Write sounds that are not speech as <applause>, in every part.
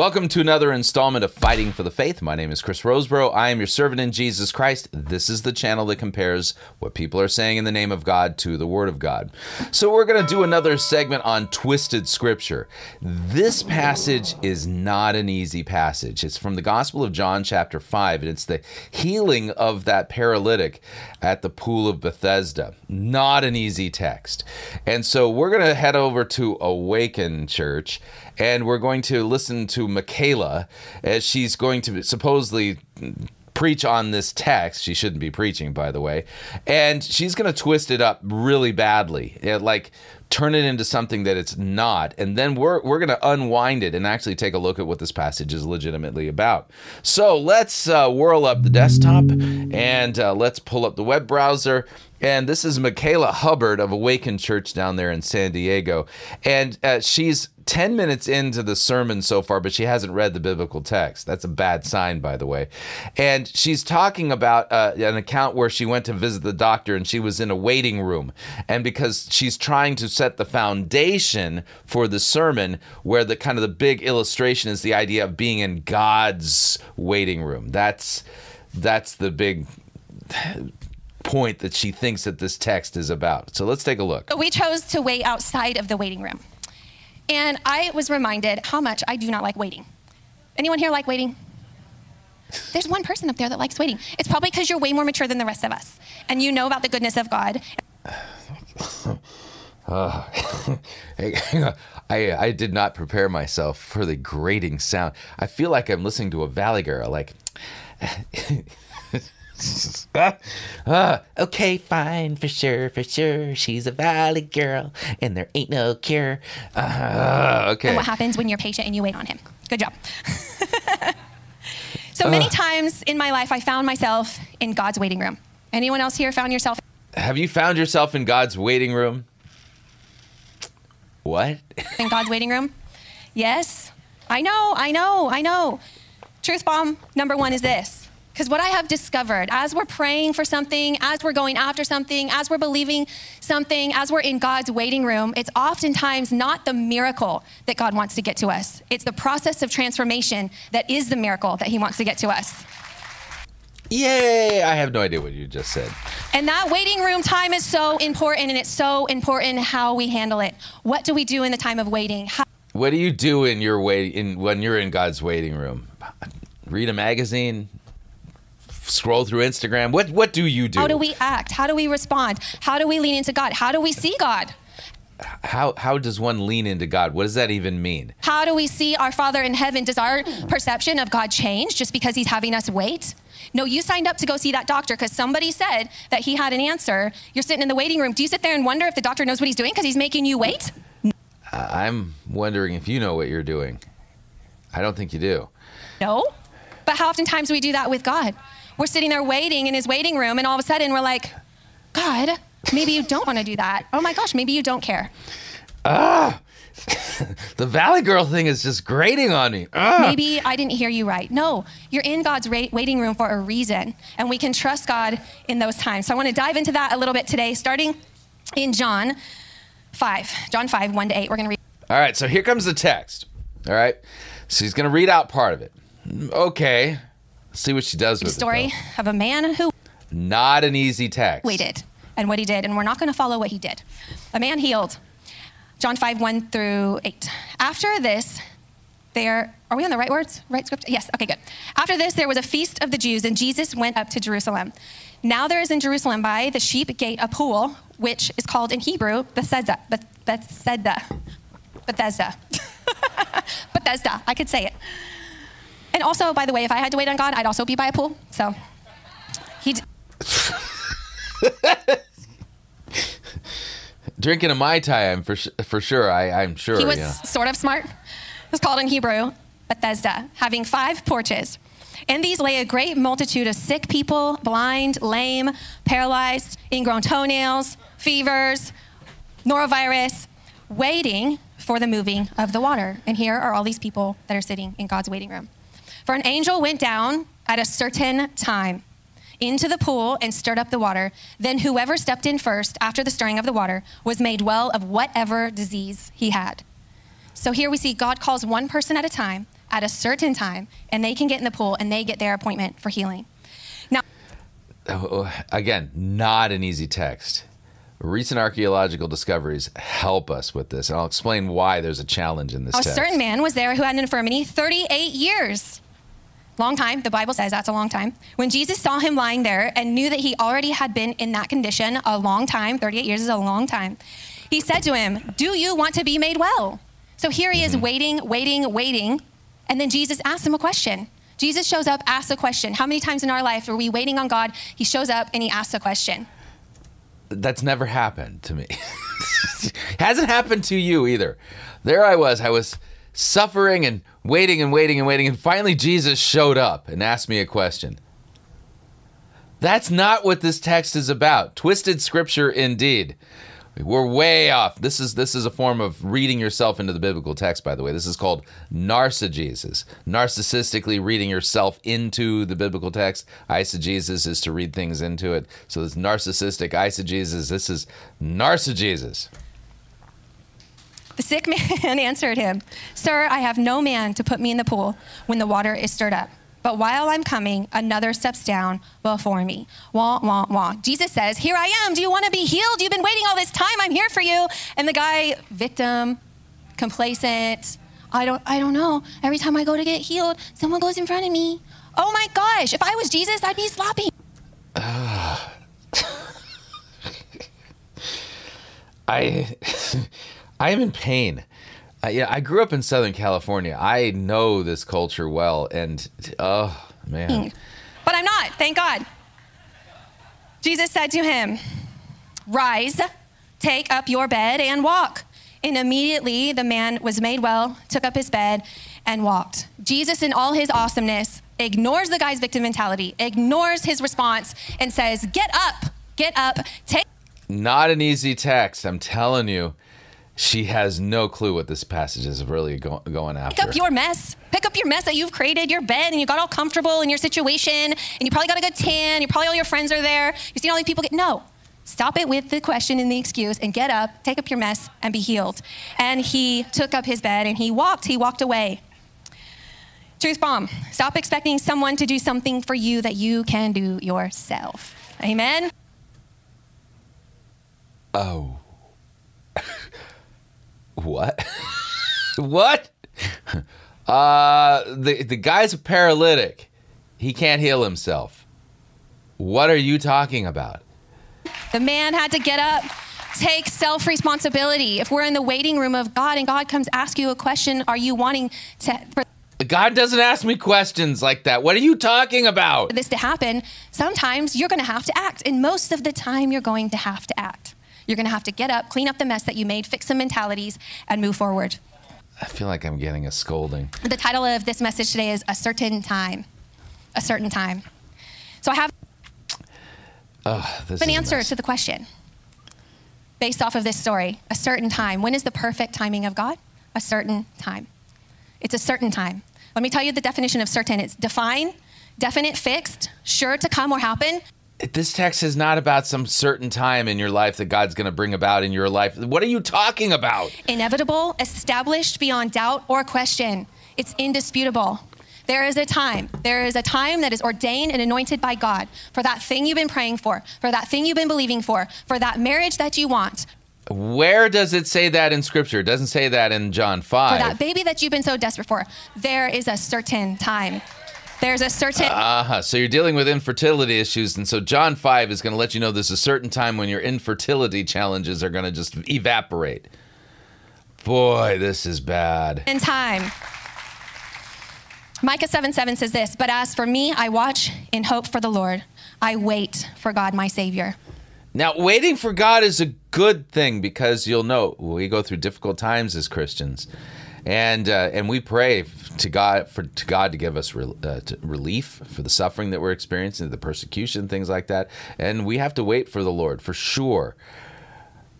Welcome to another installment of Fighting for the Faith. My name is Chris Rosebrough. I am your servant in Jesus Christ. This is the channel that compares what people are saying in the name of God to the Word of God. So, we're going to do another segment on twisted scripture. This passage is not an easy passage. It's from the Gospel of John, chapter 5, and it's the healing of that paralytic at the pool of Bethesda. Not an easy text. And so, we're going to head over to Awaken Church and we're going to listen to Mikala as she's going to supposedly preach on this text. She shouldn't be preaching, by the way. And she's going to twist it up really badly. It, like, turn it into something that it's not. And then we're, we're going to unwind it and actually take a look at what this passage is legitimately about. So let's uh, whirl up the desktop and uh, let's pull up the web browser. And this is Mikala Hubbard of Awakened Church down there in San Diego. And uh, she's 10 minutes into the sermon so far, but she hasn't read the biblical text. That's a bad sign, by the way. And she's talking about uh, an account where she went to visit the doctor and she was in a waiting room. And because she's trying to set the foundation for the sermon, where the kind of the big illustration is the idea of being in God's waiting room. That's that's the big point that she thinks that this text is about. So let's take a look. We chose to wait outside of the waiting room. And I was reminded how much I do not like waiting. Anyone here like waiting? There's one person up there that likes waiting. It's probably because you're way more mature than the rest of us and you know about the goodness of God. <sighs> Uh, <laughs> I, I did not prepare myself for the grating sound. I feel like I'm listening to a Valley Girl. Like, <laughs> <laughs> uh, okay, fine, for sure, for sure. She's a Valley Girl, and there ain't no cure. Uh, okay. And what happens when you're patient and you wait on Him? Good job. <laughs> so many times in my life, I found myself in God's waiting room. Anyone else here found yourself? Have you found yourself in God's waiting room? What? in God's waiting room? Yes. I know, I know, I know. Truth bomb number one is this. Because what I have discovered as we're praying for something, as we're going after something, as we're believing something, as we're in God's waiting room, it's oftentimes not the miracle that God wants to get to us. It's the process of transformation that is the miracle that He wants to get to us. Yay! I have no idea what you just said. And that waiting room time is so important, and it's so important how we handle it. What do we do in the time of waiting? How- What do you do in your wait in when you're in God's waiting room? Read a magazine, scroll through Instagram. What what do you do? How do we act? How do we respond? How do we lean into God? How do we see God? How how does one lean into God? What does that even mean? How do we see our Father in heaven? Does our perception of God change just because He's having us wait? No, you signed up to go see that doctor because somebody said that he had an answer. You're sitting in the waiting room. Do you sit there and wonder if the doctor knows what he's doing because he's making you wait? I'm wondering if you know what you're doing. I don't think you do. No. But how oftentimes do we do that with God? We're sitting there waiting in his waiting room, and all of a sudden we're like, God, maybe you don't want to do that. Oh my gosh, maybe you don't care. Ah! <laughs> the Valley Girl thing is just grating on me. Ah! Maybe I didn't hear you right. No, you're in God's ra- waiting room for a reason, and we can trust God in those times. So I want to dive into that a little bit today, starting in John 5. John 5, 1 to 8. We're going to read. All right, so here comes the text. All right, so he's going to read out part of it. Okay, see what she does with story it. of a man who Not an easy text. waited and what he did, and we're not going to follow what he did. A man healed. John 5, 1 through 8. After this, there, are we on the right words? Right script? Yes, okay, good. After this, there was a feast of the Jews, and Jesus went up to Jerusalem. Now there is in Jerusalem by the sheep gate a pool, which is called in Hebrew Bethesda. Beth- Bethesda. Bethesda. <laughs> Bethesda. I could say it. And also, by the way, if I had to wait on God, I'd also be by a pool. So he. D- <laughs> Drinking a Mai Tai, I'm for, for sure. I, I'm sure. He was yeah. sort of smart. It's called in Hebrew Bethesda, having five porches. In these lay a great multitude of sick people, blind, lame, paralyzed, ingrown toenails, fevers, norovirus, waiting for the moving of the water. And here are all these people that are sitting in God's waiting room. For an angel went down at a certain time into the pool and stirred up the water. Then whoever stepped in first after the stirring of the water was made well of whatever disease he had. So here we see God calls one person at a time at a certain time, and they can get in the pool and they get their appointment for healing. Now, Oh, Again, not an easy text. Recent archaeological discoveries help us with this, and I'll explain why there's a challenge in this a text. certain man was there who had an infirmity 38 years. Long time. The Bible says that's a long time. When Jesus saw him lying there and knew that he already had been in that condition a long time, 38 years is a long time, he said to him, Do you want to be made well? So here he is mm-hmm. waiting, waiting, waiting. And then Jesus asks him a question. Jesus shows up, asks a question. How many times in our life are we waiting on God? He shows up and he asks a question. That's never happened to me. <laughs> Hasn't happened to you either. There I was. I was suffering and waiting and waiting and waiting, and finally Jesus showed up and asked me a question. That's not what this text is about. Twisted scripture indeed. We're way off. This is this is a form of reading yourself into the biblical text, by the way. This is called narcigesis. Narcissistically reading yourself into the biblical text. Eisegesis is to read things into it. So this narcissistic eisegesis. This is narcigesis. The sick man <laughs> answered him, Sir, I have no man to put me in the pool when the water is stirred up. But while I'm coming, another steps down before me. Wah, wah, wah. Jesus says, Here I am. Do you want to be healed? You've been waiting all this time. I'm here for you. And the guy, victim, complacent, I don't, I don't know. Every time I go to get healed, someone goes in front of me. Oh my gosh, if I was Jesus, I'd be sloppy. <sighs> I <laughs> I am in pain. I, yeah, I grew up in Southern California. I know this culture well, and oh man, mm. But I'm not, thank God. Jesus said to him, Rise, take up your bed, and walk. And immediately the man was made well, took up his bed, and walked. Jesus, in all his awesomeness, ignores the guy's victim mentality, ignores his response, and says, Get up, get up, take not an easy text. I'm telling you, she has no clue what this passage is really go- going after. Pick up your mess. Pick up your mess that you've created, your bed, and you got all comfortable in your situation, and you probably got a good tan, you probably all your friends are there. You've seen all these people get no. Stop it with the question and the excuse and get up, take up your mess, and be healed. And he took up his bed and he walked. He walked away. Truth bomb. Stop expecting someone to do something for you that you can do yourself. Amen. Oh. What? <laughs> what? Uh, the the guy's a paralytic. He can't heal himself. What are you talking about? The man had to get up, take self responsibility. If we're in the waiting room of God and God comes ask you a question, are you wanting to, for God doesn't ask me questions like that. What are you talking about? For this to happen? Sometimes you're going to have to act, and most of the time you're going to have to act. You're going to have to get up, clean up the mess that you made, fix some mentalities, and move forward. I feel like I'm getting a scolding. The title of this message today is A Certain Time. A Certain Time. So I have Oh, this an answer to the question based off of this story. A certain time. When is the perfect timing of God? A certain time. It's a certain time. Let me tell you the definition of certain it's define, definite, fixed, sure to come or happen. This text is not about some certain time in your life that God's going to bring about in your life. What are you talking about? inevitable, established beyond doubt or question. It's indisputable. There is a time. There is a time that is ordained and anointed by God for that thing you've been praying for, for that thing you've been believing for, for that marriage that you want, Where does it say that in Scripture? It doesn't say that in John 5. for that baby that you've been so desperate for. There is a certain time. There's a certain Uh-huh. So you're dealing with infertility issues, and so John 5 is going to let you know there's a certain time when your infertility challenges are going to just evaporate. Boy, this is bad. in time. Micah 7 7 says this, but as for me, I watch in hope for the Lord. I wait for God, my Savior. Now, waiting for God is a good thing because you'll know we go through difficult times as Christians, and uh, and we pray to God for to God to give us re- uh, to relief for the suffering that we're experiencing, the persecution, things like that, and we have to wait for the Lord for sure.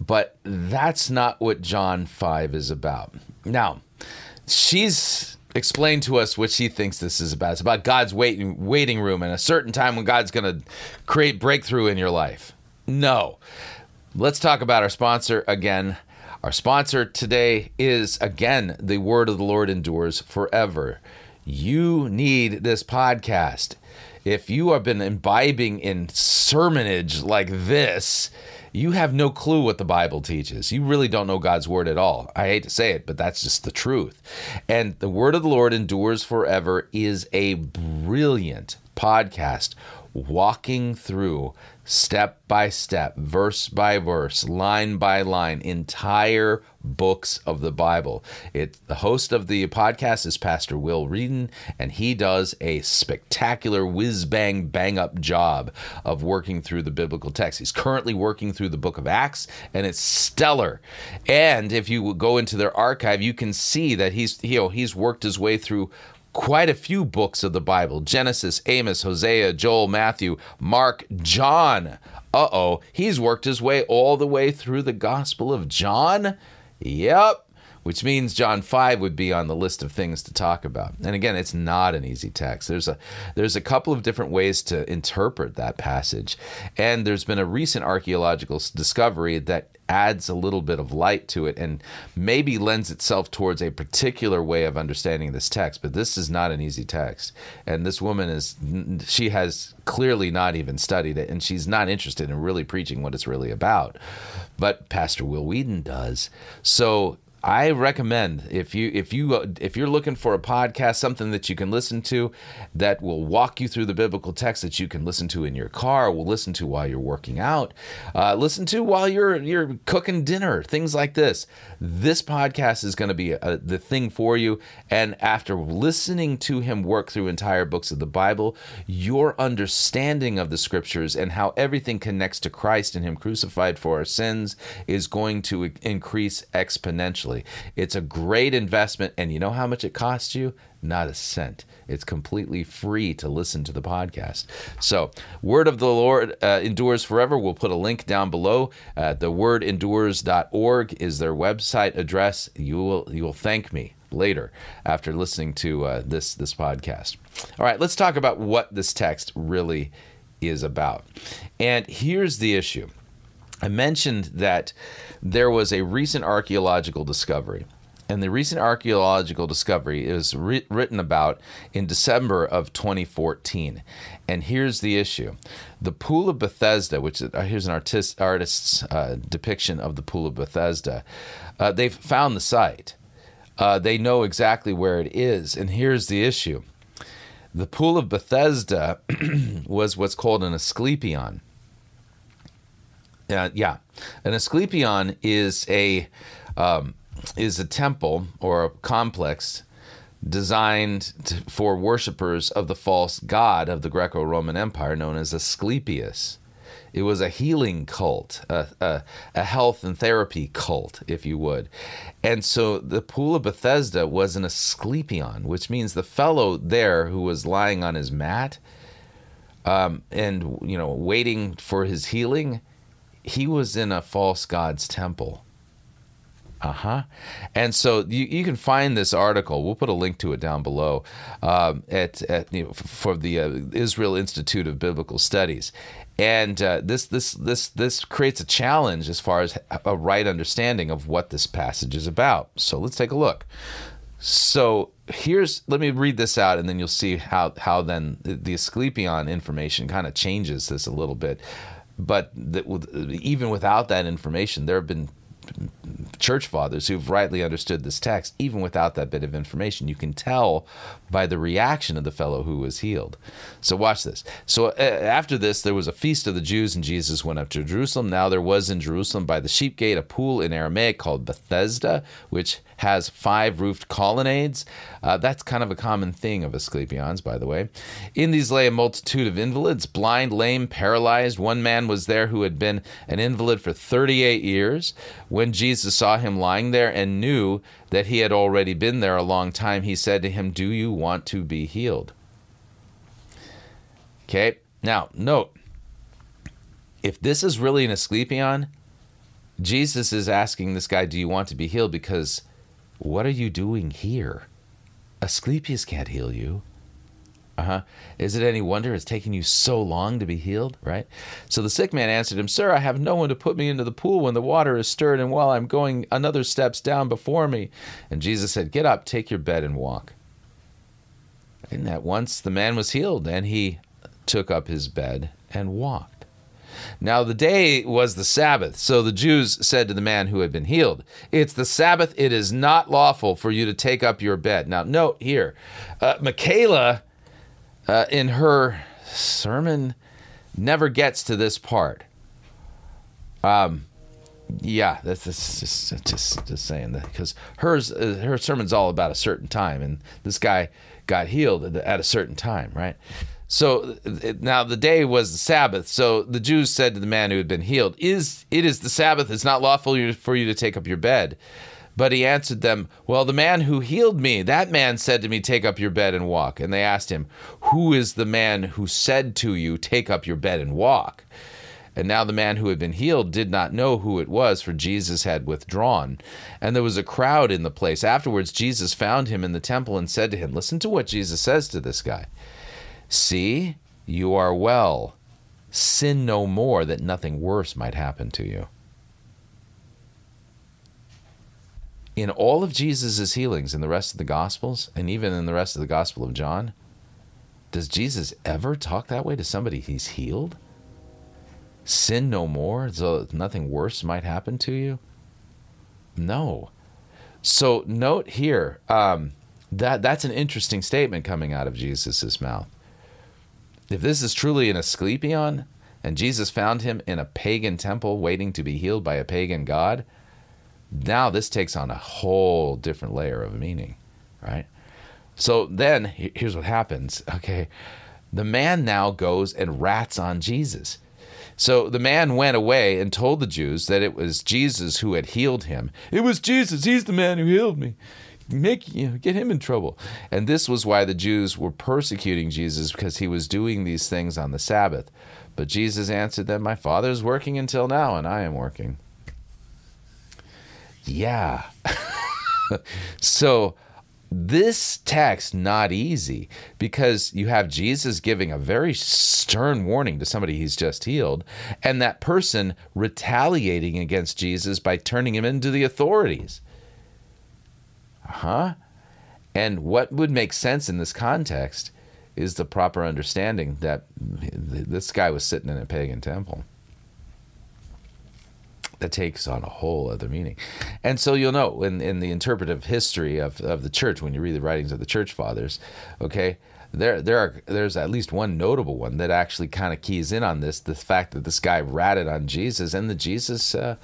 But that's not what John five is about. Now, she's explained to us what she thinks this is about. It's about God's waiting waiting room and a certain time when God's going to create breakthrough in your life. No. Let's talk about our sponsor again. Our sponsor today is, again, the word of the Lord endures forever. You need this podcast. If you have been imbibing in sermonage like this, you have no clue what the Bible teaches. You really don't know God's word at all. I hate to say it, but that's just the truth. And the word of the Lord endures forever is a brilliant podcast walking through step by step, verse by verse, line by line, entire books of the Bible. It the host of the podcast is Pastor Will Weedon, and he does a spectacular whiz bang bang up job of working through the biblical text. He's currently working through the book of Acts, and it's stellar. And if you go into their archive, you can see that he's you know he's worked his way through quite a few books of the Bible Genesis, Amos, Hosea, Joel, Matthew, Mark, John. Uh oh, he's worked his way all the way through the Gospel of John. Yep. Which means John 5 would be on the list of things to talk about. And again, it's not an easy text. There's a there's a couple of different ways to interpret that passage. And there's been a recent archaeological discovery that adds a little bit of light to it and maybe lends itself towards a particular way of understanding this text but this is not an easy text and this woman is she has clearly not even studied it and she's not interested in really preaching what it's really about but pastor will weedon does so I recommend if you if you if you're looking for a podcast, something that you can listen to, that will walk you through the biblical text that you can listen to in your car, will listen to while you're working out, uh, listen to while you're you're cooking dinner, things like this. This podcast is going to be a, the thing for you. And after listening to him work through entire books of the Bible, your understanding of the scriptures and how everything connects to Christ and Him crucified for our sins is going to increase exponentially financially. It's a great investment. And you know how much it costs you? Not a cent. It's completely free to listen to the podcast. So, Word of the Lord uh, endures forever. We'll put a link down below. Uh, the wordendures.org is their website address. You will you will thank me later after listening to uh, this this podcast. All right, let's talk about what this text really is about. And here's the issue. I mentioned that there was a recent archaeological discovery. And the recent archaeological discovery is ri- written about in December of 2014. And here's the issue the Pool of Bethesda, which is, uh, here's an artist, artist's uh, depiction of the Pool of Bethesda, uh, they've found the site. Uh, they know exactly where it is. And here's the issue the Pool of Bethesda <clears throat> was what's called an Asclepion. Uh, yeah, an Asclepion is a um, is a temple or a complex designed to, for worshippers of the false god of the Greco-Roman Empire, known as Asclepius. It was a healing cult, a, a, a, health and therapy cult, if you would. And so the pool of Bethesda was an Asclepion, which means the fellow there who was lying on his mat um, and you know waiting for his healing he was in a false god's temple. Uh huh. And so you, you can find this article. We'll put a link to it down below um, at, at you know, for the uh, Israel Institute of Biblical Studies. And uh, this this this this creates a challenge as far as a right understanding of what this passage is about. So let's take a look. So here's let me read this out, and then you'll see how how then the, Asclepion information kind of changes this a little bit but even without that information, there have been church fathers who've rightly understood this text, even without that bit of information. You can tell by the reaction of the fellow who was healed. So, watch this. So, uh, after this, there was a feast of the Jews, and Jesus went up to Jerusalem. Now, there was in Jerusalem by the sheep gate a pool in Aramaic called Bethesda, which has five roofed colonnades. Uh, that's kind of a common thing of Asclepions, by the way. In these lay a multitude of invalids, blind, lame, paralyzed. One man was there who had been an invalid for 38 years. When Jesus saw him lying there and knew that he had already been there a long time, he said to him, Do you want to be healed? Okay, now note if this is really an Asclepion, Jesus is asking this guy, Do you want to be healed? Because what are you doing here? Asclepius can't heal you. Uh huh. Is it any wonder it's taking you so long to be healed? Right? So the sick man answered him, Sir, I have no one to put me into the pool when the water is stirred, and while I'm going another steps down before me. And Jesus said, Get up, take your bed, and walk. And at once the man was healed, and he took up his bed and walked. Now the day was the Sabbath, so the Jews said to the man who had been healed, It's the Sabbath, it is not lawful for you to take up your bed. Now, note here, uh, Mikala, uh, in her sermon, never gets to this part. Um, yeah, that's, that's just, just just saying that because hers uh, her sermon's all about a certain time, and this guy got healed at a certain time, right? So now the day was the Sabbath. So the Jews said to the man who had been healed, "Is it is the Sabbath? It's not lawful for you to take up your bed." But he answered them, Well, the man who healed me, that man said to me, Take up your bed and walk. And they asked him, Who is the man who said to you, Take up your bed and walk? And now the man who had been healed did not know who it was, for Jesus had withdrawn. And there was a crowd in the place. Afterwards, Jesus found him in the temple and said to him, Listen to what Jesus says to this guy. See, you are well. Sin no more, that nothing worse might happen to you. In all of Jesus' healings in the rest of the Gospels, and even in the rest of the Gospel of John, does Jesus ever talk that way to somebody he's healed? Sin no more, so that nothing worse might happen to you? No. So note here um, that that's an interesting statement coming out of Jesus' mouth. If this is truly an Asclepion, and Jesus found him in a pagan temple waiting to be healed by a pagan god, now this takes on a whole different layer of meaning, right? So then here's what happens. Okay. The man now goes and rats on Jesus. So the man went away and told the Jews that it was Jesus who had healed him. It was Jesus. He's the man who healed me make you know, get him in trouble. And this was why the Jews were persecuting Jesus because he was doing these things on the Sabbath. But Jesus answered them, "My Father is working until now, and I am working." Yeah. <laughs> so this text not easy because you have Jesus giving a very stern warning to somebody he's just healed and that person retaliating against Jesus by turning him into the authorities. Huh? And what would make sense in this context is the proper understanding that this guy was sitting in a pagan temple. That takes on a whole other meaning. And so you'll know in, in the interpretive history of, of the church, when you read the writings of the church fathers, okay, there there are there's at least one notable one that actually kind of keys in on this the fact that this guy ratted on Jesus and the Jesus uh,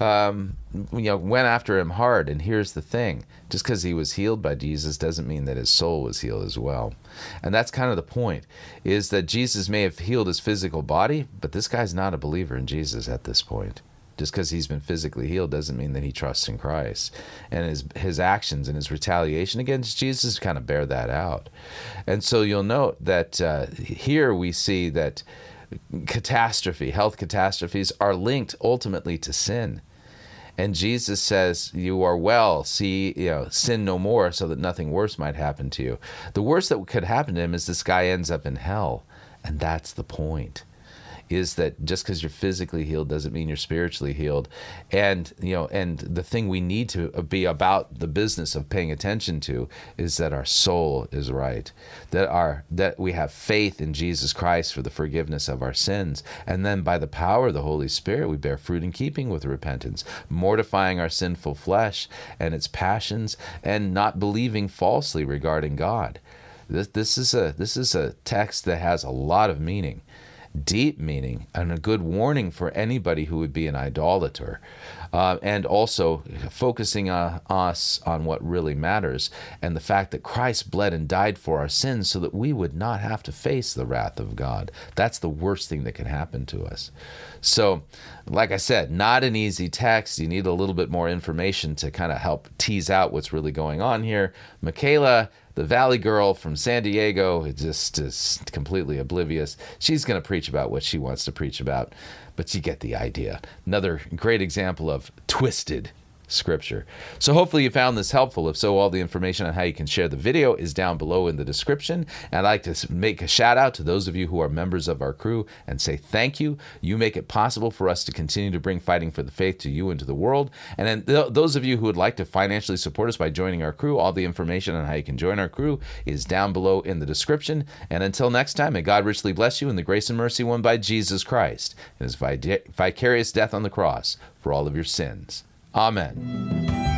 um, you know, went after him hard. And here's the thing just because he was healed by Jesus doesn't mean that his soul was healed as well. And that's kind of the point is that Jesus may have healed his physical body, but this guy's not a believer in Jesus at this point. Just because he's been physically healed doesn't mean that he trusts in Christ. And his, his actions and his retaliation against Jesus kind of bear that out. And so you'll note that uh, here we see that catastrophe, health catastrophes, are linked ultimately to sin. And Jesus says, You are well, see, you know, sin no more so that nothing worse might happen to you. The worst that could happen to him is this guy ends up in hell. And that's the point is that just because you're physically healed doesn't mean you're spiritually healed. And you know and the thing we need to uh, be about the business of paying attention to is that our soul is right that our that we have faith in Jesus Christ for the forgiveness of our sins. And then by the power of the Holy Spirit we bear fruit in keeping with repentance mortifying our sinful flesh and its passions and not believing falsely regarding God. This, this is a this is a text that has a lot of meaning deep meaning and a good warning for anybody who would be an idolater. Uh, and also focusing on us on what really matters and the fact that Christ bled and died for our sins so that we would not have to face the wrath of God. That's the worst thing that can happen to us. So, like I said, not an easy text. You need a little bit more information to kind of help tease out what's really going on here. Mikala the Valley Girl from San Diego just is completely oblivious. She's going to preach about what she wants to preach about, but you get the idea. Another great example of twisted Scripture. So hopefully you found this helpful. If so, all the information on how you can share the video is down below in the description. And I'd like to make a shout out to those of you who are members of our crew and say thank you. You make it possible for us to continue to bring fighting for the faith to you and to the world. And then th- those of you who would like to financially support us by joining our crew, all the information on how you can join our crew is down below in the description. And until next time, may God richly bless you in the grace and mercy won by Jesus Christ and his vicarious death on the cross for all of your sins. Amen.